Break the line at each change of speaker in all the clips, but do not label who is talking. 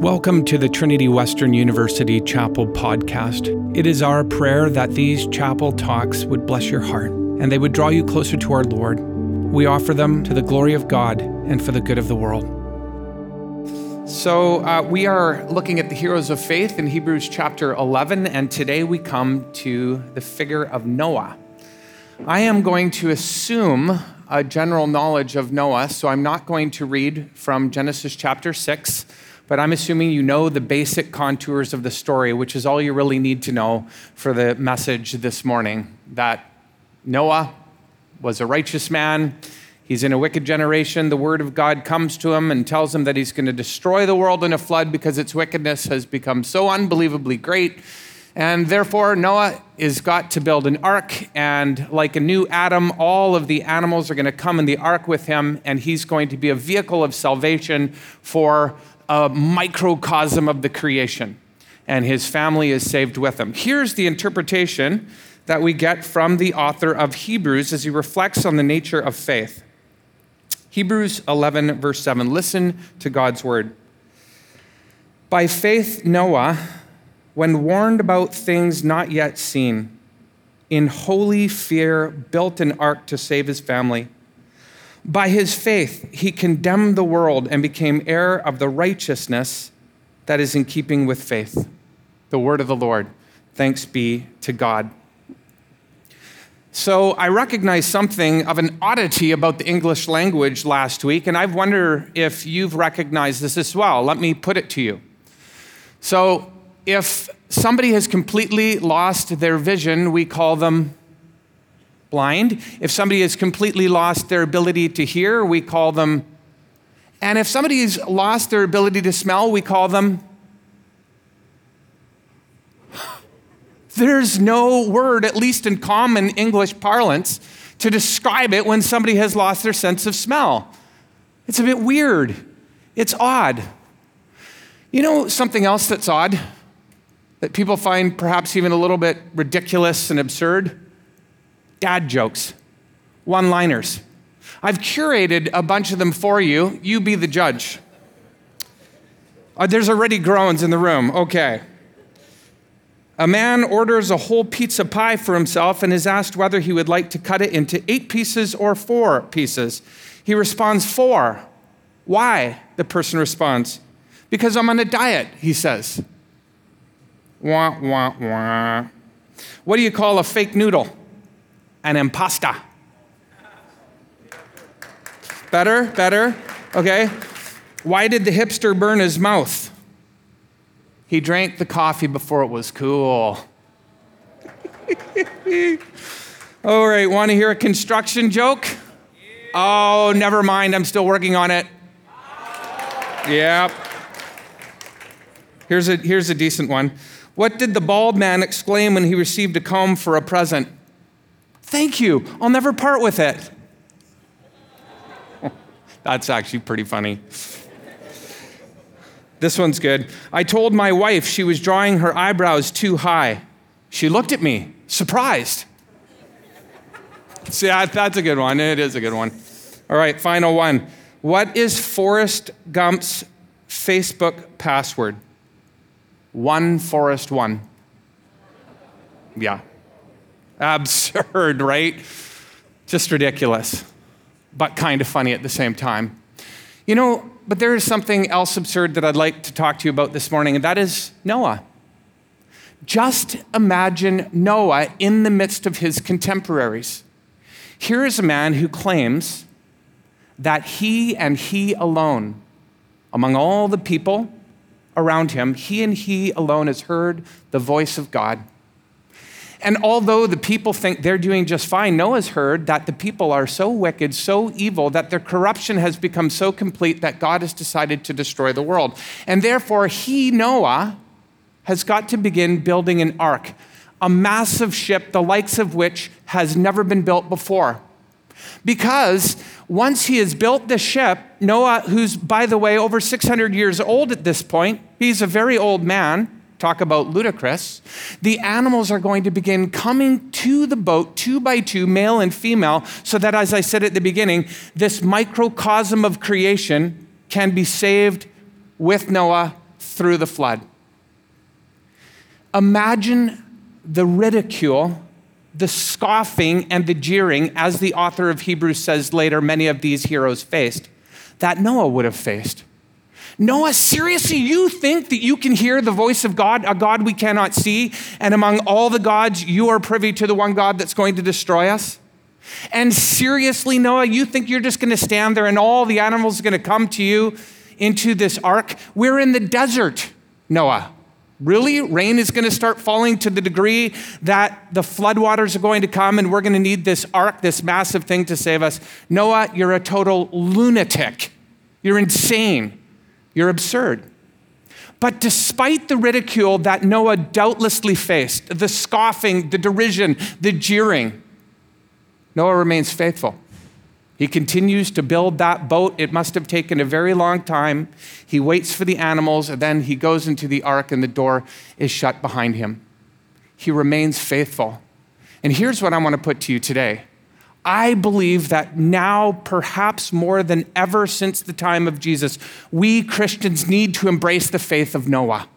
Welcome to the Trinity Western University Chapel podcast. It is our prayer that these chapel talks would bless your heart and they would draw you closer to our Lord. We offer them to the glory of God and for the good of the world. So, uh, we are looking at the heroes of faith in Hebrews chapter 11, and today we come to the figure of Noah. I am going to assume a general knowledge of Noah, so I'm not going to read from Genesis chapter 6 but I'm assuming you know the basic contours of the story, which is all you really need to know for the message this morning that Noah was a righteous man. He's in a wicked generation. The word of God comes to him and tells him that he's going to destroy the world in a flood because its wickedness has become so unbelievably great. And therefore, Noah is got to build an ark, and like a new Adam, all of the animals are going to come in the ark with him, and he's going to be a vehicle of salvation for a microcosm of the creation, and his family is saved with him. Here's the interpretation that we get from the author of Hebrews as he reflects on the nature of faith. Hebrews 11, verse 7. Listen to God's word. By faith, Noah, when warned about things not yet seen, in holy fear built an ark to save his family. By his faith, he condemned the world and became heir of the righteousness that is in keeping with faith. The word of the Lord. Thanks be to God. So, I recognized something of an oddity about the English language last week, and I wonder if you've recognized this as well. Let me put it to you. So, if somebody has completely lost their vision, we call them blind. If somebody has completely lost their ability to hear, we call them. And if somebody has lost their ability to smell, we call them. There's no word, at least in common English parlance, to describe it when somebody has lost their sense of smell. It's a bit weird. It's odd. You know something else that's odd? That people find perhaps even a little bit ridiculous and absurd? Dad jokes, one liners. I've curated a bunch of them for you. You be the judge. Uh, there's already groans in the room. Okay. A man orders a whole pizza pie for himself and is asked whether he would like to cut it into eight pieces or four pieces. He responds, Four. Why? The person responds, Because I'm on a diet, he says. Wah, wah, wah. What do you call a fake noodle? An impasta. Better? Better? Okay. Why did the hipster burn his mouth? He drank the coffee before it was cool. All right, want to hear a construction joke? Oh, never mind. I'm still working on it. Yep. Here's a, here's a decent one. What did the bald man exclaim when he received a comb for a present? Thank you. I'll never part with it. That's actually pretty funny. This one's good. I told my wife she was drawing her eyebrows too high. She looked at me, surprised. See, that's a good one. It is a good one. All right, final one. What is Forrest Gump's Facebook password? One Forrest One. Yeah, Absurd, right? Just ridiculous, but kind of funny at the same time. You know, but there is something else absurd that I'd like to talk to you about this morning, and that is Noah. Just imagine Noah in the midst of his contemporaries. Here is a man who claims that he and he alone, among all the people around him, he and he alone has heard the voice of God. And although the people think they're doing just fine, Noah's heard that the people are so wicked, so evil, that their corruption has become so complete that God has decided to destroy the world. And therefore, he, Noah, has got to begin building an ark, a massive ship, the likes of which has never been built before. Because once he has built the ship, Noah, who's, by the way, over 600 years old at this point, he's a very old man Talk about ludicrous. The animals are going to begin coming to the boat two by two, male and female, so that, as I said at the beginning, this microcosm of creation can be saved with Noah through the flood. Imagine the ridicule, the scoffing, and the jeering, as the author of Hebrews says later, many of these heroes faced, that Noah would have faced. Noah, seriously, you think that you can hear the voice of God, a God we cannot see, and among all the gods, you are privy to the one God that's going to destroy us? And seriously, Noah, you think you're just going to stand there and all the animals are going to come to you into this ark? We're in the desert, Noah. Really? Rain is going to start falling to the degree that the floodwaters are going to come and we're going to need this ark, this massive thing to save us. Noah, you're a total lunatic. You're insane. You're absurd. But despite the ridicule that Noah doubtlessly faced, the scoffing, the derision, the jeering, Noah remains faithful. He continues to build that boat. It must have taken a very long time. He waits for the animals, and then he goes into the ark, and the door is shut behind him. He remains faithful. And here's what I want to put to you today I believe that now, perhaps more than ever since the time of Jesus, we Christians need to embrace the faith of Noah.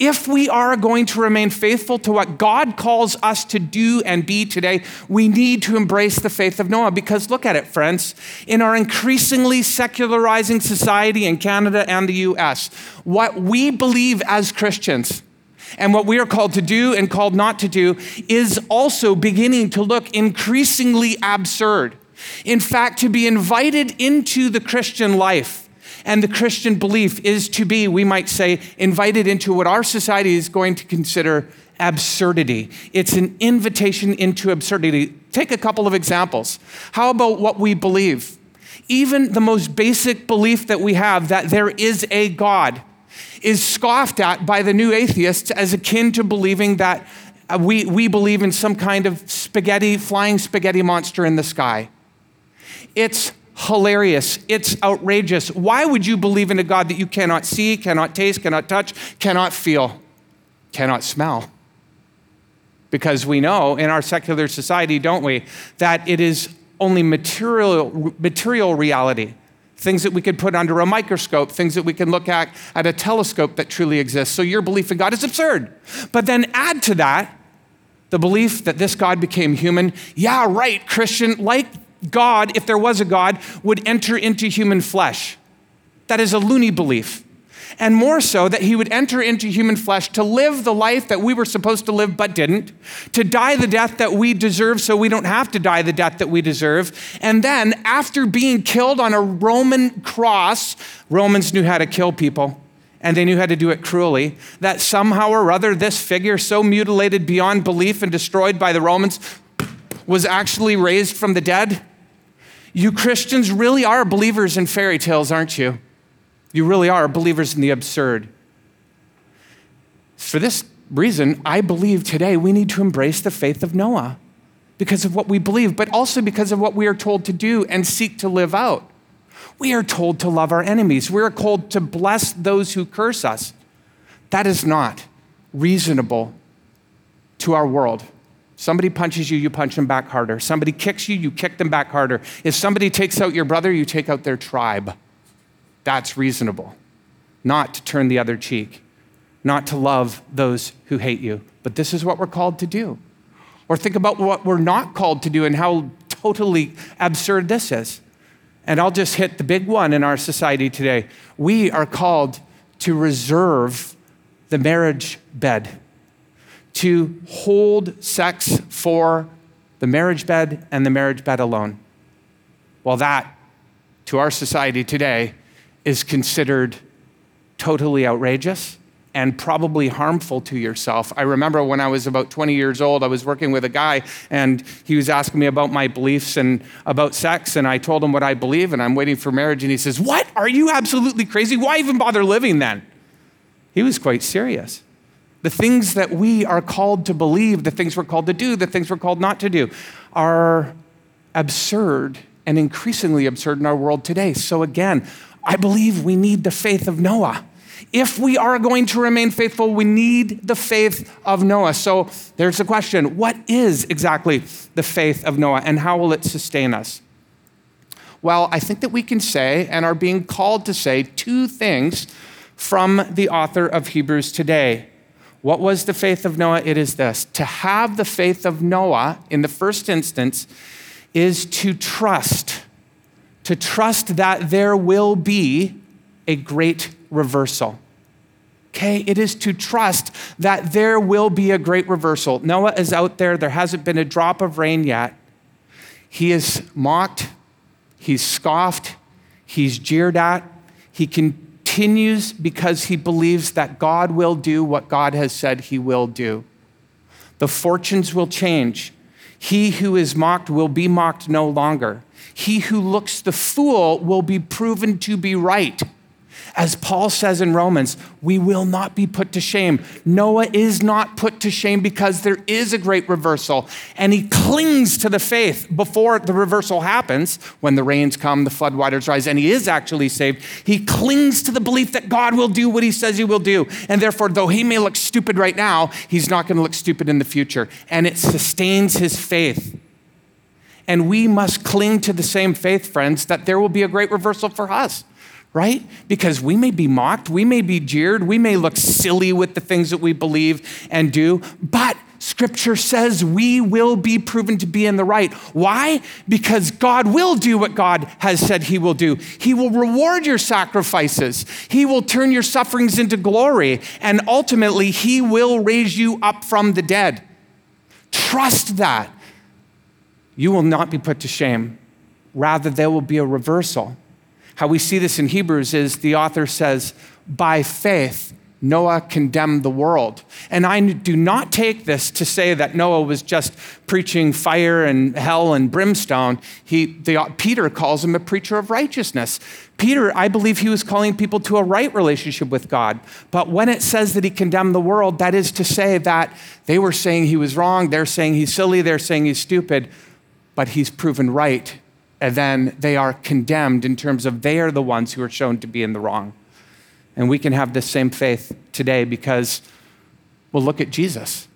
If we are going to remain faithful to what God calls us to do and be today, we need to embrace the faith of Noah. Because look at it, friends. In our increasingly secularizing society in Canada and the US, what we believe as Christians and what we are called to do and called not to do is also beginning to look increasingly absurd. In fact, to be invited into the Christian life, and the Christian belief is to be, we might say, invited into what our society is going to consider absurdity. It's an invitation into absurdity. Take a couple of examples. How about what we believe? Even the most basic belief that we have that there is a God is scoffed at by the new atheists as akin to believing that uh, we, we believe in some kind of spaghetti, flying spaghetti monster in the sky. It's hilarious. It's outrageous. Why would you believe in a God that you cannot see, cannot taste, cannot touch, cannot feel, cannot smell? Because we know in our secular society, don't we, that it is only material, material reality. Things that we could put under a microscope, things that we can look at at a telescope that truly exists. So your belief in God is absurd. But then add to that the belief that this God became human. Yeah, right, Christian, like God, if there was a God, would enter into human flesh. That is a loony belief. And more so, that he would enter into human flesh to live the life that we were supposed to live but didn't, to die the death that we deserve so we don't have to die the death that we deserve. And then, after being killed on a Roman cross, Romans knew how to kill people and they knew how to do it cruelly, that somehow or other this figure, so mutilated beyond belief and destroyed by the Romans, was actually raised from the dead. You Christians really are believers in fairy tales, aren't you? You really are believers in the absurd. For this reason, I believe today we need to embrace the faith of Noah because of what we believe, but also because of what we are told to do and seek to live out. We are told to love our enemies. We are called to bless those who curse us. That is not reasonable to our world. Somebody punches you, you punch them back harder. Somebody kicks you, you kick them back harder. If somebody takes out your brother, you take out their tribe. That's reasonable. Not to turn the other cheek, not to love those who hate you. But this is what we're called to do. Or think about what we're not called to do and how totally absurd this is. And I'll just hit the big one in our society today. We are called to reserve the marriage bed to hold sex for the marriage bed and the marriage bed alone. Well, that, to our society today, is considered totally outrageous and probably harmful to yourself. I remember when I was about 20 years old, I was working with a guy and he was asking me about my beliefs and about sex. And I told him what I believe and I'm waiting for marriage. And he says, What? Are you absolutely crazy? Why even bother living then? He was quite serious. The things that we are called to believe, the things we're called to do, the things we're called not to do, are absurd and increasingly absurd in our world today. So, again, I believe we need the faith of Noah. If we are going to remain faithful, we need the faith of Noah. So, there's the question what is exactly the faith of Noah and how will it sustain us? Well, I think that we can say and are being called to say two things from the author of Hebrews today. What was the faith of Noah? It is this to have the faith of Noah in the first instance is to trust, to trust that there will be a great reversal. Okay, it is to trust that there will be a great reversal. Noah is out there, there hasn't been a drop of rain yet. He is mocked, he's scoffed, he's jeered at, he continues because he believes that God will do what God has said he will do. The fortunes will change. He who is mocked will be mocked no longer. He who looks the fool will be proven to be right. As Paul says in Romans, we will not be put to shame. Noah is not put to shame because there is a great reversal, and he clings to the faith before the reversal happens. When the rains come, the floodwaters rise, and he is actually saved. He clings to the belief that God will do what he says he will do. And therefore, though he may look stupid right now, he's not going to look stupid in the future. And it sustains his faith. And we must cling to the same faith, friends, that there will be a great reversal for us right? Because we may be mocked, we may be jeered, we may look silly with the things that we believe and do, but Scripture says we will be proven to be in the right. Why? Because God will do what God has said He will do. He will reward your sacrifices, He will turn your sufferings into glory, and ultimately, He will raise you up from the dead. Trust that. You will not be put to shame. Rather, there will be a reversal. How we see this in Hebrews is the author says, by faith, Noah condemned the world. And I do not take this to say that Noah was just preaching fire and hell and brimstone. He, the, Peter calls him a preacher of righteousness. Peter, I believe he was calling people to a right relationship with God. But when it says that he condemned the world, that is to say that they were saying he was wrong, they're saying he's silly, they're saying he's stupid, but he's proven right then they are condemned in terms of they are the ones who are shown to be in the wrong. And we can have this same faith today because, well, look at Jesus.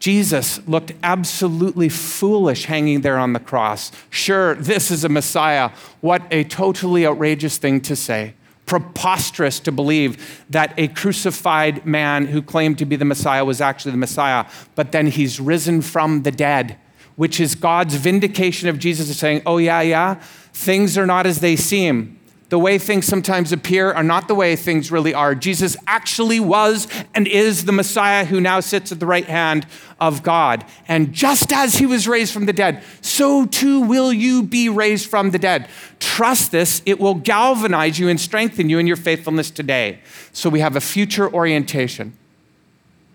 Jesus looked absolutely foolish hanging there on the cross. Sure, this is a Messiah. What a totally outrageous thing to say. Preposterous to believe that a crucified man who claimed to be the Messiah was actually the Messiah, but then he's risen from the dead which is God's vindication of Jesus, is saying, Oh, yeah, yeah, things are not as they seem. The way things sometimes appear are not the way things really are. Jesus actually was and is the Messiah who now sits at the right hand of God. And just as he was raised from the dead, so too will you be raised from the dead. Trust this, it will galvanize you and strengthen you in your faithfulness today. So we have a future orientation.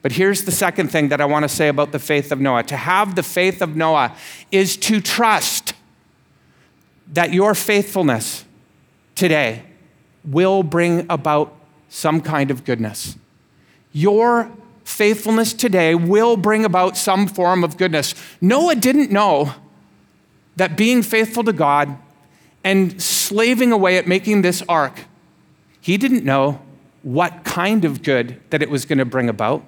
But here's the second thing that I want to say about the faith of Noah. To have the faith of Noah is to trust that your faithfulness today will bring about some kind of goodness. Your faithfulness today will bring about some form of goodness. Noah didn't know that being faithful to God and slaving away at making this ark, he didn't know what kind of good that it was going to bring about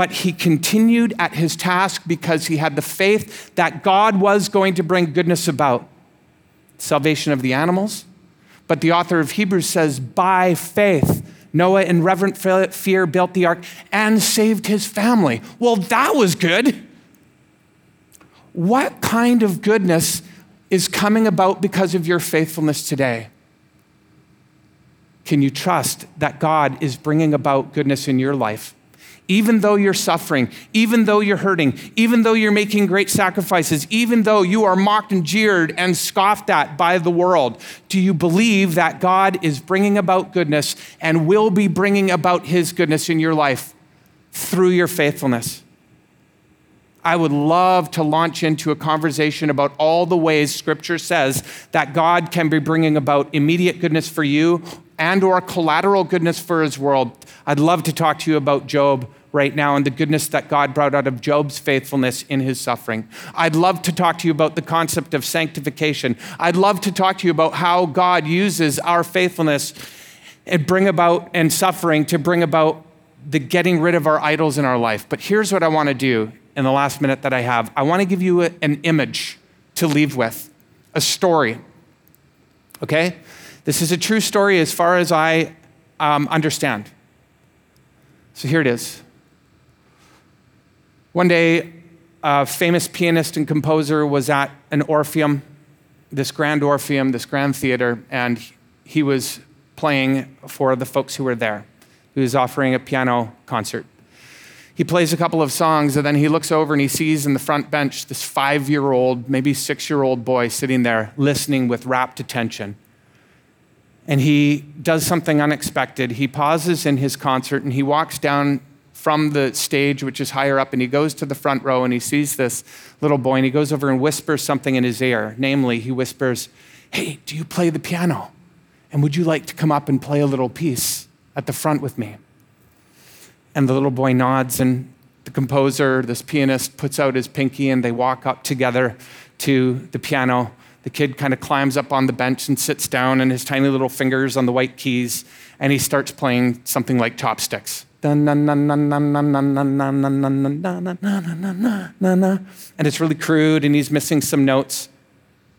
but he continued at his task because he had the faith that God was going to bring goodness about. Salvation of the animals. But the author of Hebrews says, by faith, Noah, in reverent fear, built the ark and saved his family. Well, that was good. What kind of goodness is coming about because of your faithfulness today? Can you trust that God is bringing about goodness in your life? Even though you're suffering, even though you're hurting, even though you're making great sacrifices, even though you are mocked and jeered and scoffed at by the world, do you believe that God is bringing about goodness and will be bringing about his goodness in your life through your faithfulness? I would love to launch into a conversation about all the ways scripture says that God can be bringing about immediate goodness for you and or collateral goodness for his world. I'd love to talk to you about Job right now and the goodness that God brought out of Job's faithfulness in his suffering. I'd love to talk to you about the concept of sanctification. I'd love to talk to you about how God uses our faithfulness and bring about and suffering to bring about the getting rid of our idols in our life. But here's what I want to do in the last minute that I have. I want to give you an image to leave with, a story. Okay? This is a true story as far as I um, understand. So here it is. One day, a famous pianist and composer was at an Orpheum, this grand Orpheum, this grand theater, and he was playing for the folks who were there. He was offering a piano concert. He plays a couple of songs, and then he looks over and he sees in the front bench this five year old, maybe six year old boy sitting there listening with rapt attention. And he does something unexpected. He pauses in his concert and he walks down from the stage, which is higher up, and he goes to the front row and he sees this little boy and he goes over and whispers something in his ear. Namely, he whispers, Hey, do you play the piano? And would you like to come up and play a little piece at the front with me? And the little boy nods, and the composer, this pianist, puts out his pinky and they walk up together to the piano. The kid kind of climbs up on the bench and sits down, and his tiny little fingers on the white keys, and he starts playing something like chopsticks. And it's really crude, and he's missing some notes.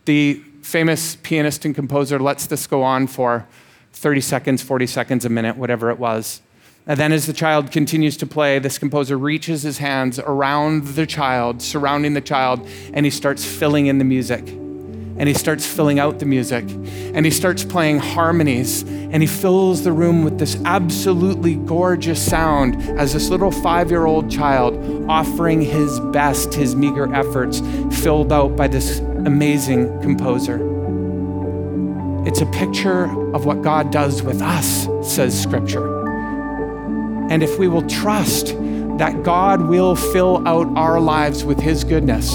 The famous pianist and composer lets this go on for 30 seconds, 40 seconds, a minute, whatever it was. And then, as the child continues to play, this composer reaches his hands around the child, surrounding the child, and he starts filling in the music and he starts filling out the music and he starts playing harmonies and he fills the room with this absolutely gorgeous sound as this little five year old child offering his best, his meager efforts, filled out by this amazing composer. It's a picture of what God does with us, says Scripture. And if we will trust that God will fill out our lives with His goodness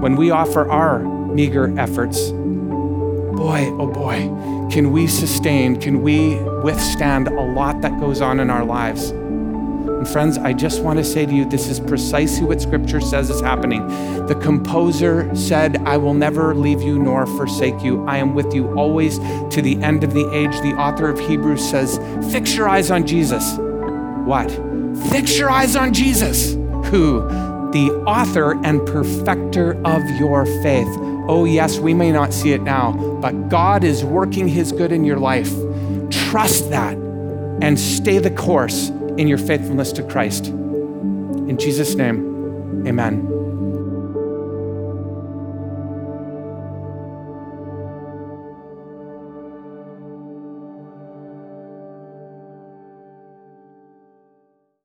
when we offer our meager efforts. Boy, oh boy, can we sustain, can we withstand a lot that goes on in our lives? And friends, I just want to say to you, this is precisely what Scripture says is happening. The composer said, I will never leave you nor forsake you. I am with you always to the end of the age. The author of Hebrews says, Fix your eyes on Jesus. What? Fix your eyes on Jesus, who the author and perfecter of your faith. Oh, yes, we may not see it now, but God is working His good in your life. Trust that and stay the course in your faithfulness to Christ. In Jesus' name, amen.